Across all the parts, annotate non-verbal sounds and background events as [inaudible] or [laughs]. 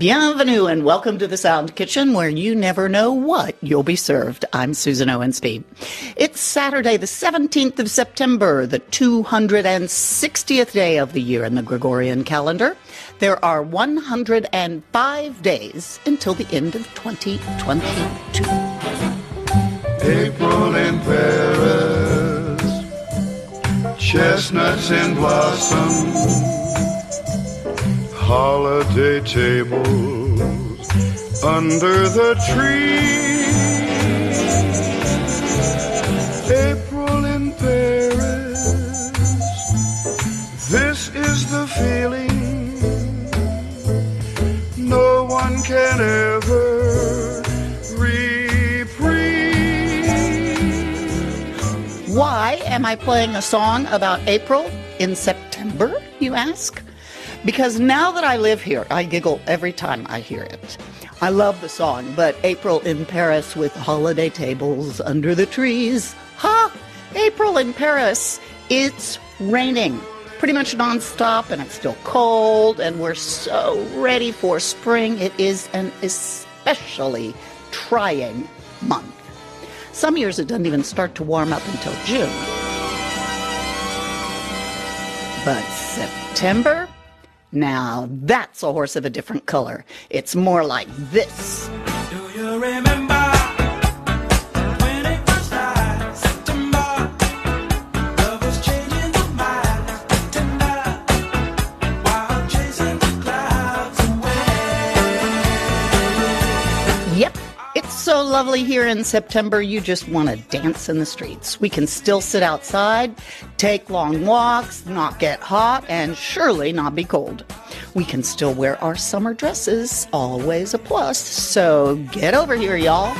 Bienvenue and welcome to the Sound Kitchen where you never know what you'll be served. I'm Susan Owensby. It's Saturday, the 17th of September, the 260th day of the year in the Gregorian calendar. There are 105 days until the end of 2022. April in Paris, chestnuts in blossom, holiday tables under the tree. April in Paris, this is the feeling no one can ever reprise. Why am I playing a song about April in September, you ask? Because now that I live here, I giggle every time I hear it. I love the song, but April in Paris with holiday tables under the trees. Ha! April in Paris. It's raining pretty much nonstop and it's still cold and we're so ready for spring. It is an especially trying month. Some years it doesn't even start to warm up until June. But September? Now that's a horse of a different color. It's more like this. Lovely here in September, you just want to dance in the streets. We can still sit outside, take long walks, not get hot, and surely not be cold. We can still wear our summer dresses, always a plus. So get over here, y'all.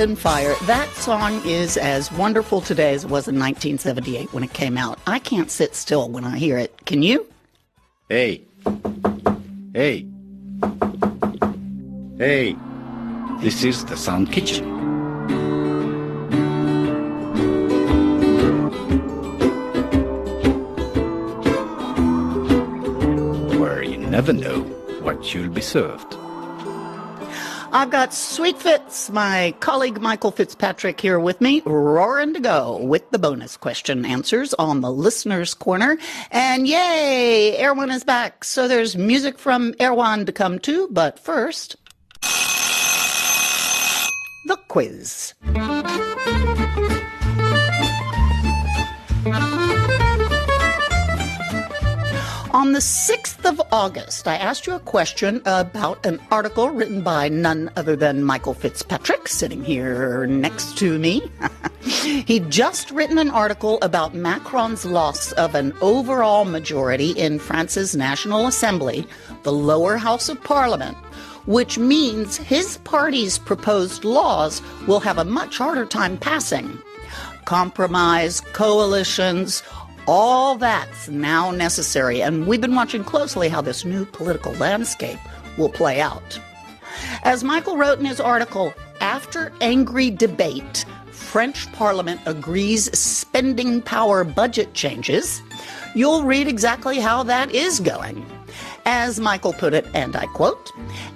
And Fire. That song is as wonderful today as it was in 1978 when it came out. I can't sit still when I hear it. Can you? Hey. Hey. Hey. This is the Sound Kitchen. Where you never know what you'll be served. I've got Sweet Fitz, my colleague Michael Fitzpatrick here with me, roaring to go with the bonus question answers on the listener's corner. And yay, Erwan is back. So there's music from Erwan to come to, but first, the quiz. On the 6th of August, I asked you a question about an article written by none other than Michael Fitzpatrick, sitting here next to me. [laughs] He'd just written an article about Macron's loss of an overall majority in France's National Assembly, the lower house of parliament, which means his party's proposed laws will have a much harder time passing. Compromise, coalitions, all that's now necessary, and we've been watching closely how this new political landscape will play out. As Michael wrote in his article, after angry debate, French Parliament agrees spending power budget changes. You'll read exactly how that is going. As Michael put it, and I quote,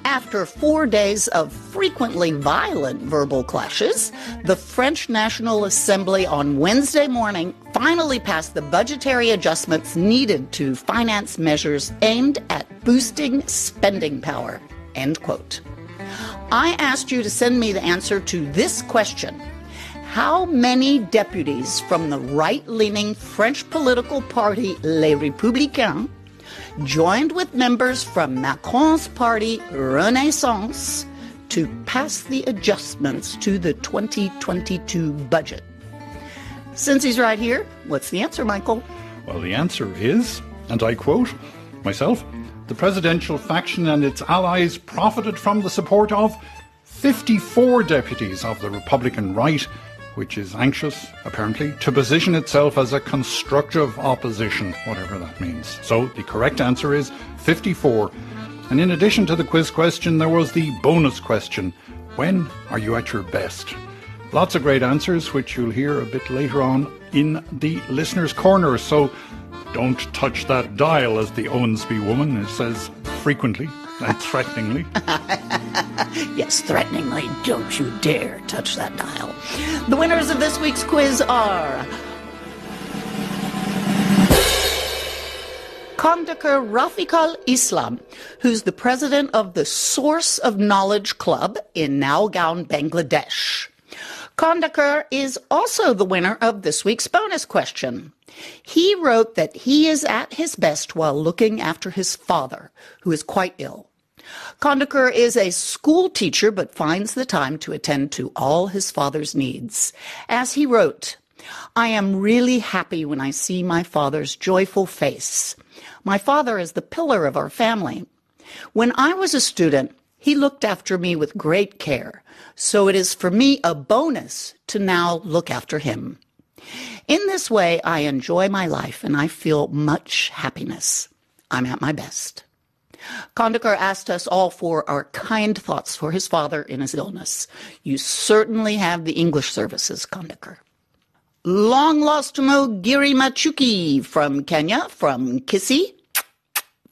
after four days of frequently violent verbal clashes, the French National Assembly on Wednesday morning finally passed the budgetary adjustments needed to finance measures aimed at boosting spending power. End quote. I asked you to send me the answer to this question. How many deputies from the right leaning French political party Les Républicains joined with members from Macron's party Renaissance to pass the adjustments to the 2022 budget? Since he's right here, what's the answer, Michael? Well, the answer is, and I quote myself, the presidential faction and its allies profited from the support of 54 deputies of the Republican right, which is anxious, apparently, to position itself as a constructive opposition, whatever that means. So the correct answer is 54. And in addition to the quiz question, there was the bonus question When are you at your best? Lots of great answers, which you'll hear a bit later on in the listener's corner. So don't touch that dial, as the Owensby woman says frequently and threateningly. [laughs] Yes, threateningly, don't you dare touch that dial. The winners of this week's quiz are Kondakar Rafiqul Islam, who's the president of the Source of Knowledge Club in Naogaon, Bangladesh. Kondakar is also the winner of this week's bonus question. He wrote that he is at his best while looking after his father, who is quite ill. Kondakar is a school teacher but finds the time to attend to all his father's needs. As he wrote, I am really happy when I see my father's joyful face. My father is the pillar of our family. When I was a student, he looked after me with great care, so it is for me a bonus to now look after him. In this way, I enjoy my life and I feel much happiness. I'm at my best. Kondakar asked us all for our kind thoughts for his father in his illness. You certainly have the English services, Kondakar. Long lost Mogiri Machuki from Kenya, from Kisii.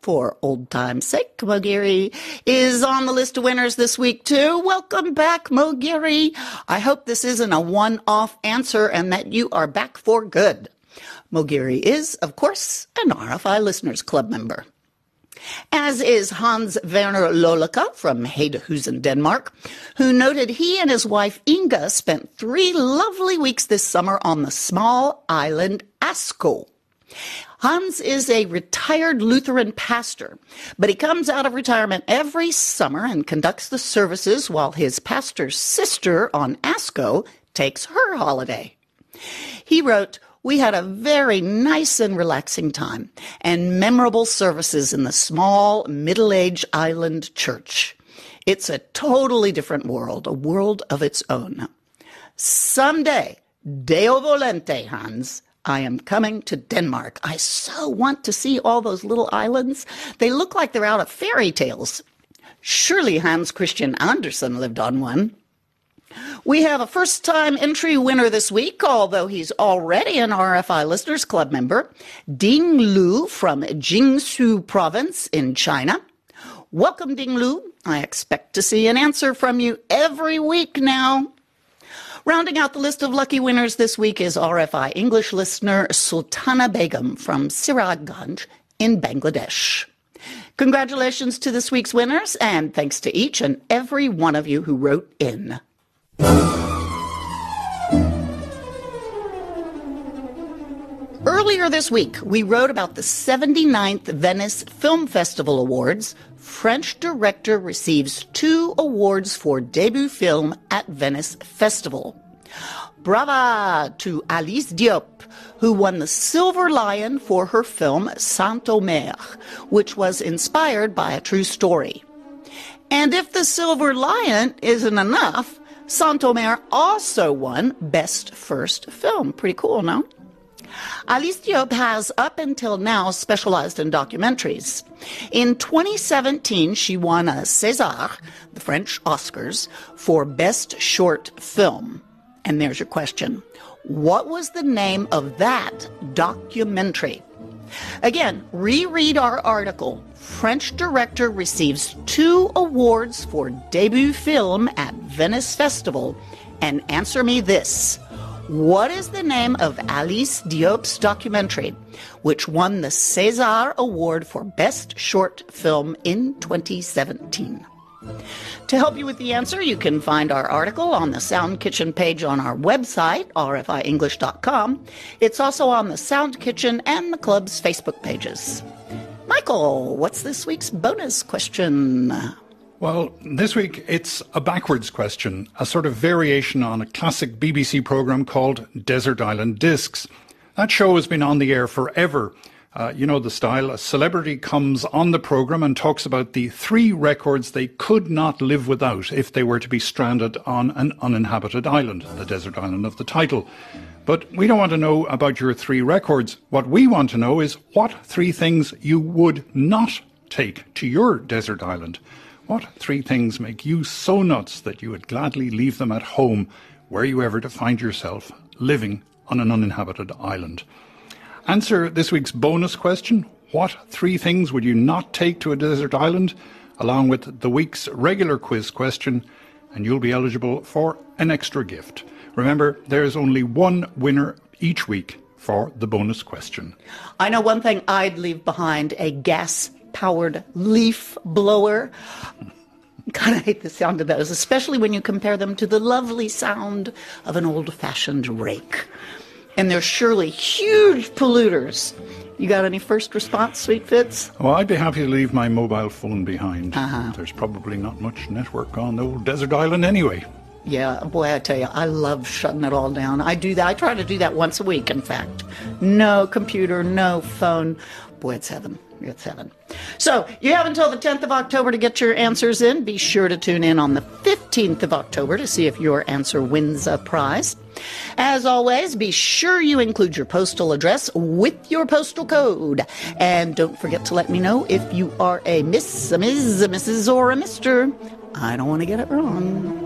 For old time's sake, Mogiri is on the list of winners this week too. Welcome back, Mogiri. I hope this isn't a one-off answer and that you are back for good. Mogiri is, of course, an RFI Listeners Club member as is Hans Werner Lollike from Hedehusene, Denmark, who noted he and his wife Inga spent three lovely weeks this summer on the small island Asko. Hans is a retired Lutheran pastor, but he comes out of retirement every summer and conducts the services while his pastor's sister on Asko takes her holiday. He wrote, we had a very nice and relaxing time and memorable services in the small middle-aged island church. It's a totally different world, a world of its own. Someday, Deo Volente, Hans, I am coming to Denmark. I so want to see all those little islands. They look like they're out of fairy tales. Surely Hans Christian Andersen lived on one. We have a first time entry winner this week, although he's already an RFI Listeners Club member. Ding Lu from Jiangsu Province in China. Welcome, Ding Lu. I expect to see an answer from you every week now. Rounding out the list of lucky winners this week is RFI English listener Sultana Begum from Sirajganj in Bangladesh. Congratulations to this week's winners, and thanks to each and every one of you who wrote in. Earlier this week, we wrote about the 79th Venice Film Festival Awards. French director receives two awards for debut film at Venice Festival. Brava to Alice Diop, who won the Silver Lion for her film Saint-Omer, which was inspired by a true story. And if the Silver Lion isn't enough, Saint-Omer also won Best First Film. Pretty cool, no? Alice Diop has up until now specialized in documentaries. In 2017, she won a César, the French Oscars, for Best Short Film. And there's your question. What was the name of that documentary? Again, reread our article. French director receives two awards for debut film at Venice Festival. And answer me this. What is the name of Alice Diop's documentary, which won the César Award for Best Short Film in 2017? To help you with the answer, you can find our article on the Sound Kitchen page on our website, rfienglish.com. It's also on the Sound Kitchen and the club's Facebook pages. Michael, what's this week's bonus question? Well, this week it's a backwards question, a sort of variation on a classic BBC programme called Desert Island Discs. That show has been on the air forever. Uh, you know the style. A celebrity comes on the programme and talks about the three records they could not live without if they were to be stranded on an uninhabited island, the desert island of the title. But we don't want to know about your three records. What we want to know is what three things you would not take to your desert island. What three things make you so nuts that you would gladly leave them at home were you ever to find yourself living on an uninhabited island? Answer this week's bonus question What three things would you not take to a desert island? along with the week's regular quiz question, and you'll be eligible for an extra gift. Remember, there's only one winner each week for the bonus question. I know one thing I'd leave behind a gas powered leaf blower. God, I hate the sound of those, especially when you compare them to the lovely sound of an old fashioned rake. And they're surely huge polluters. You got any first response, Sweet Fitz? Well, I'd be happy to leave my mobile phone behind. Uh-huh. There's probably not much network on the old desert island anyway. Yeah, boy, I tell you, I love shutting it all down. I do that. I try to do that once a week, in fact. No computer, no phone. Boy, it's heaven. It's heaven. So, you have until the 10th of October to get your answers in. Be sure to tune in on the 15th of October to see if your answer wins a prize. As always, be sure you include your postal address with your postal code. And don't forget to let me know if you are a Miss, a Ms., a Mrs., or a Mr. I don't want to get it wrong.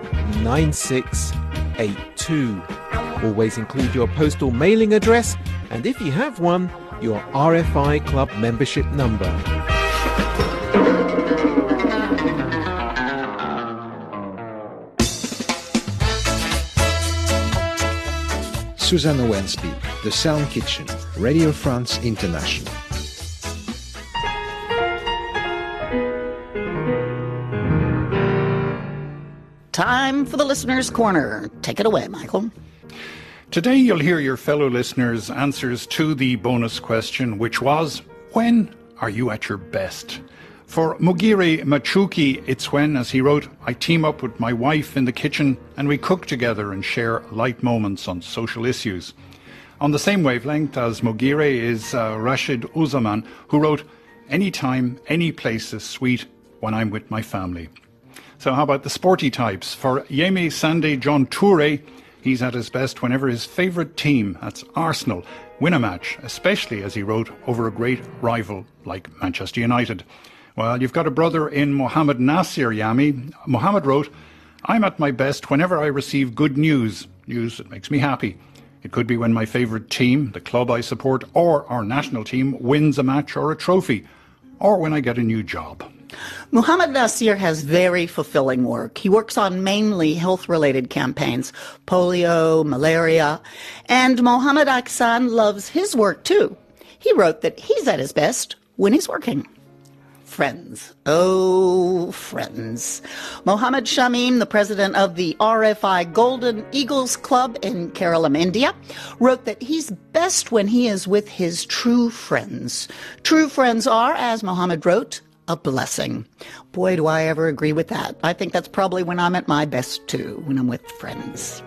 9682. Always include your postal mailing address and if you have one, your RFI Club membership number. Susan Owensby. The Sound Kitchen, Radio France International. Time for the listener's corner. Take it away, Michael. Today you'll hear your fellow listeners' answers to the bonus question, which was When are you at your best? For Mugire Machuki, it's when, as he wrote, I team up with my wife in the kitchen and we cook together and share light moments on social issues. On the same wavelength as Mugire is uh, Rashid Uzaman, who wrote, Anytime, any place is sweet when I'm with my family. So, how about the sporty types? For Yemi Sande John Toure, he's at his best whenever his favourite team, that's Arsenal, win a match, especially as he wrote over a great rival like Manchester United. Well, you've got a brother in Mohammed Nasir Yami. Mohammed wrote, I'm at my best whenever I receive good news, news that makes me happy. It could be when my favourite team, the club I support, or our national team wins a match or a trophy, or when I get a new job. Muhammad Nasir has very fulfilling work. He works on mainly health related campaigns, polio, malaria, and Mohammed Aksan loves his work too. He wrote that he's at his best when he's working. Friends. Oh, friends. Mohammed Shamim, the president of the RFI Golden Eagles Club in Kerala, India, wrote that he's best when he is with his true friends. True friends are, as Mohammed wrote, a blessing. Boy, do I ever agree with that. I think that's probably when I'm at my best too, when I'm with friends.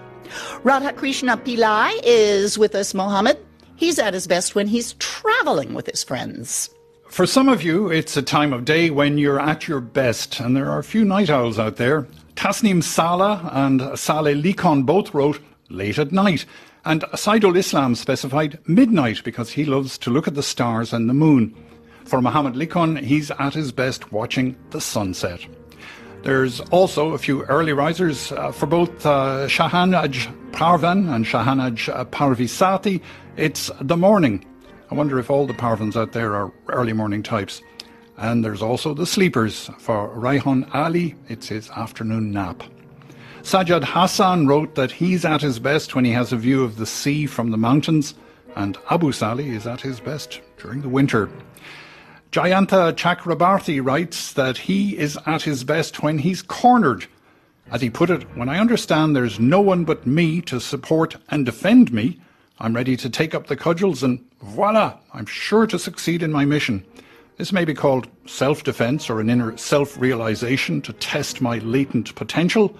Radha Krishna Pillai is with us, Mohammed. He's at his best when he's traveling with his friends. For some of you, it's a time of day when you're at your best, and there are a few night owls out there. Tasnim Salah and Saleh Likon both wrote late at night, and Saidul Islam specified midnight because he loves to look at the stars and the moon. For Muhammad Likon, he's at his best watching the sunset. There's also a few early risers uh, for both uh, Shahanaj Parvan and Shahanaj uh, Parvisati. It's the morning. I wonder if all the Parvans out there are early morning types. And there's also the sleepers. For Raihan Ali, it's his afternoon nap. Sajjad Hassan wrote that he's at his best when he has a view of the sea from the mountains, and Abu Sali is at his best during the winter. Jayanta Chakrabarti writes that he is at his best when he's cornered. As he put it, when I understand there's no one but me to support and defend me, I'm ready to take up the cudgels and voila, I'm sure to succeed in my mission. This may be called self defense or an inner self realization to test my latent potential.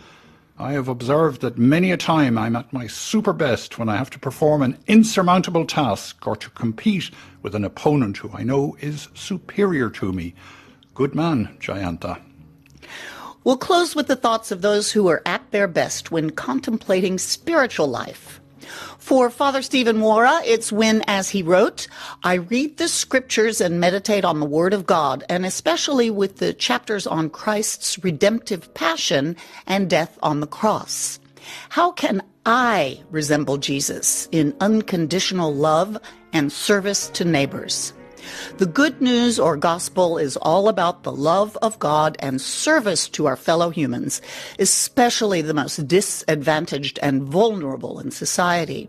I have observed that many a time I'm at my super best when I have to perform an insurmountable task or to compete with an opponent who I know is superior to me. Good man, Jayanta. We'll close with the thoughts of those who are at their best when contemplating spiritual life. For Father Stephen Wara, it's when, as he wrote, I read the scriptures and meditate on the Word of God, and especially with the chapters on Christ's redemptive passion and death on the cross. How can I resemble Jesus in unconditional love and service to neighbors? The good news or gospel is all about the love of God and service to our fellow humans, especially the most disadvantaged and vulnerable in society.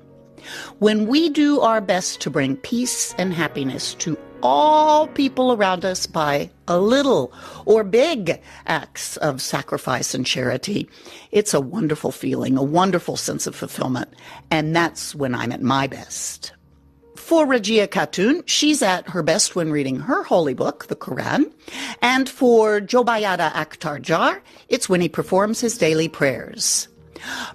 When we do our best to bring peace and happiness to all people around us by a little or big acts of sacrifice and charity, it's a wonderful feeling, a wonderful sense of fulfillment. And that's when I'm at my best. For Rajia Khatun, she's at her best when reading her holy book, the Quran. And for Jobayada Akhtar Jar, it's when he performs his daily prayers.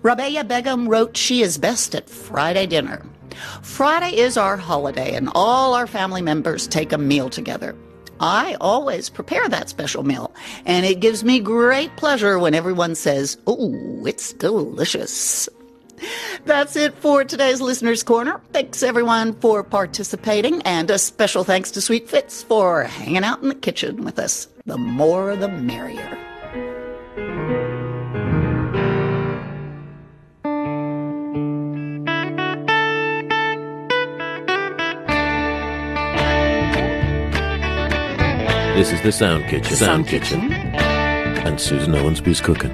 Rabea Begum wrote she is best at Friday dinner. Friday is our holiday, and all our family members take a meal together. I always prepare that special meal, and it gives me great pleasure when everyone says, Oh, it's delicious. That's it for today's Listener's Corner. Thanks everyone for participating, and a special thanks to Sweet Fitz for hanging out in the kitchen with us. The more the merrier. This is the Sound Kitchen. Sound Kitchen. And Susan Owensby's cooking.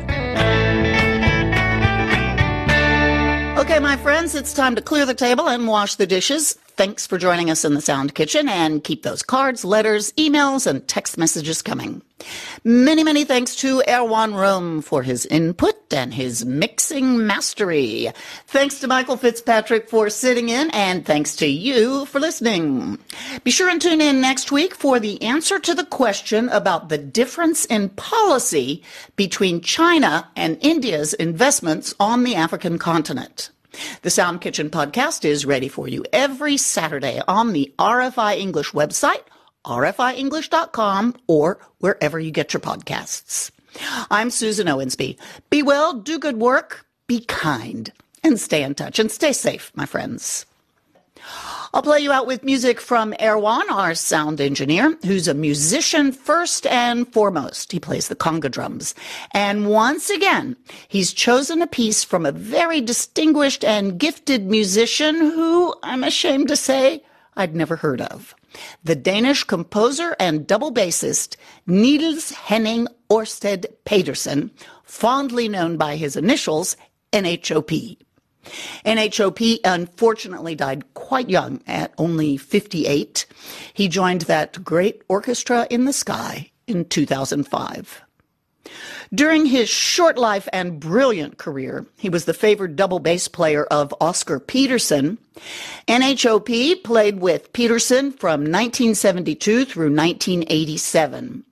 My friends, it's time to clear the table and wash the dishes. Thanks for joining us in the Sound Kitchen and keep those cards, letters, emails, and text messages coming. Many, many thanks to Erwan Rome for his input and his mixing mastery. Thanks to Michael Fitzpatrick for sitting in, and thanks to you for listening. Be sure and tune in next week for the answer to the question about the difference in policy between China and India's investments on the African continent. The Sound Kitchen podcast is ready for you every Saturday on the RFI English website, rfienglish.com, or wherever you get your podcasts. I'm Susan Owensby. Be well, do good work, be kind, and stay in touch and stay safe, my friends. I'll play you out with music from Erwan, our sound engineer, who's a musician first and foremost. He plays the conga drums. And once again, he's chosen a piece from a very distinguished and gifted musician who, I'm ashamed to say, I'd never heard of. The Danish composer and double bassist Niels Henning Orsted Pedersen, fondly known by his initials NHOP. NHOP unfortunately died quite young at only 58. He joined that great orchestra in the sky in 2005. During his short life and brilliant career, he was the favored double bass player of Oscar Peterson. NHOP played with Peterson from 1972 through 1987.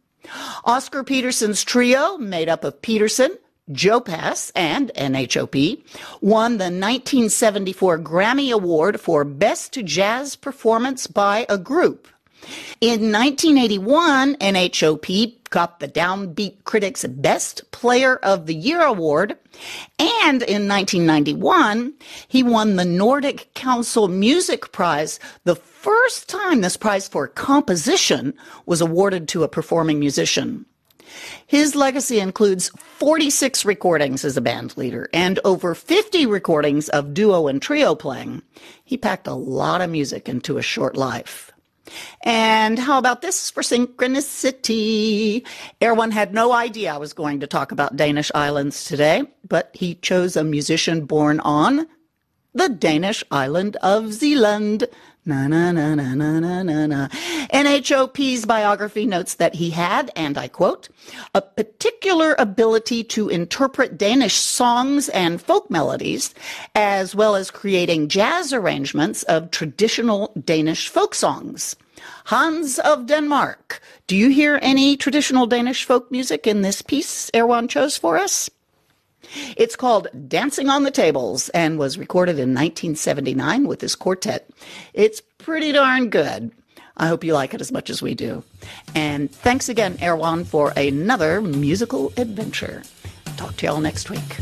Oscar Peterson's trio, made up of Peterson, Joe Pass and NHOP won the 1974 Grammy Award for Best Jazz Performance by a Group. In 1981, NHOP got the Downbeat Critics Best Player of the Year award, and in 1991, he won the Nordic Council Music Prize, the first time this prize for composition was awarded to a performing musician. His legacy includes 46 recordings as a band leader and over 50 recordings of duo and trio playing. He packed a lot of music into a short life. And how about this for synchronicity? Erwan had no idea I was going to talk about Danish islands today, but he chose a musician born on the Danish island of Zealand. Na na na na na na na na. NHOP's biography notes that he had, and I quote, a particular ability to interpret Danish songs and folk melodies, as well as creating jazz arrangements of traditional Danish folk songs. Hans of Denmark. Do you hear any traditional Danish folk music in this piece Erwan chose for us? It's called Dancing on the Tables and was recorded in 1979 with his quartet. It's pretty darn good. I hope you like it as much as we do. And thanks again, Erwan, for another musical adventure. Talk to y'all next week.